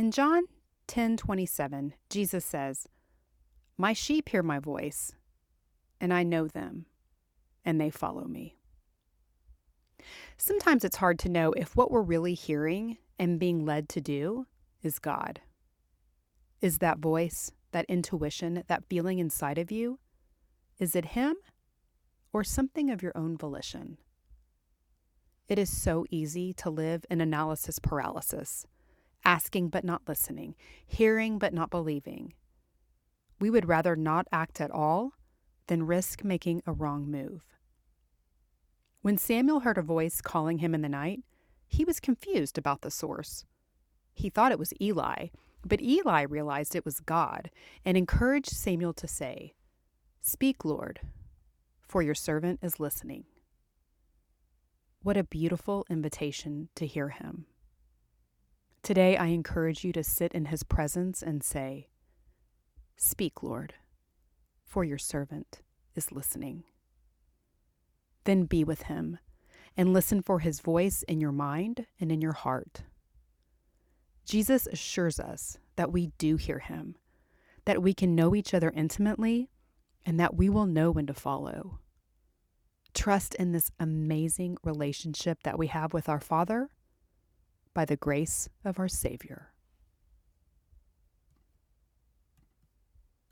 In John 10:27, Jesus says, "My sheep hear my voice, and I know them, and they follow me." Sometimes it's hard to know if what we're really hearing and being led to do is God. Is that voice, that intuition, that feeling inside of you, is it Him or something of your own volition? It is so easy to live in analysis paralysis, asking but not listening, hearing but not believing. We would rather not act at all than risk making a wrong move. When Samuel heard a voice calling him in the night, he was confused about the source. He thought it was Eli, but Eli realized it was God and encouraged Samuel to say, Speak, Lord, for your servant is listening. What a beautiful invitation to hear him. Today, I encourage you to sit in his presence and say, Speak, Lord, for your servant is listening. Then be with him and listen for his voice in your mind and in your heart. Jesus assures us that we do hear him, that we can know each other intimately, and that we will know when to follow. Trust in this amazing relationship that we have with our Father by the grace of our Savior.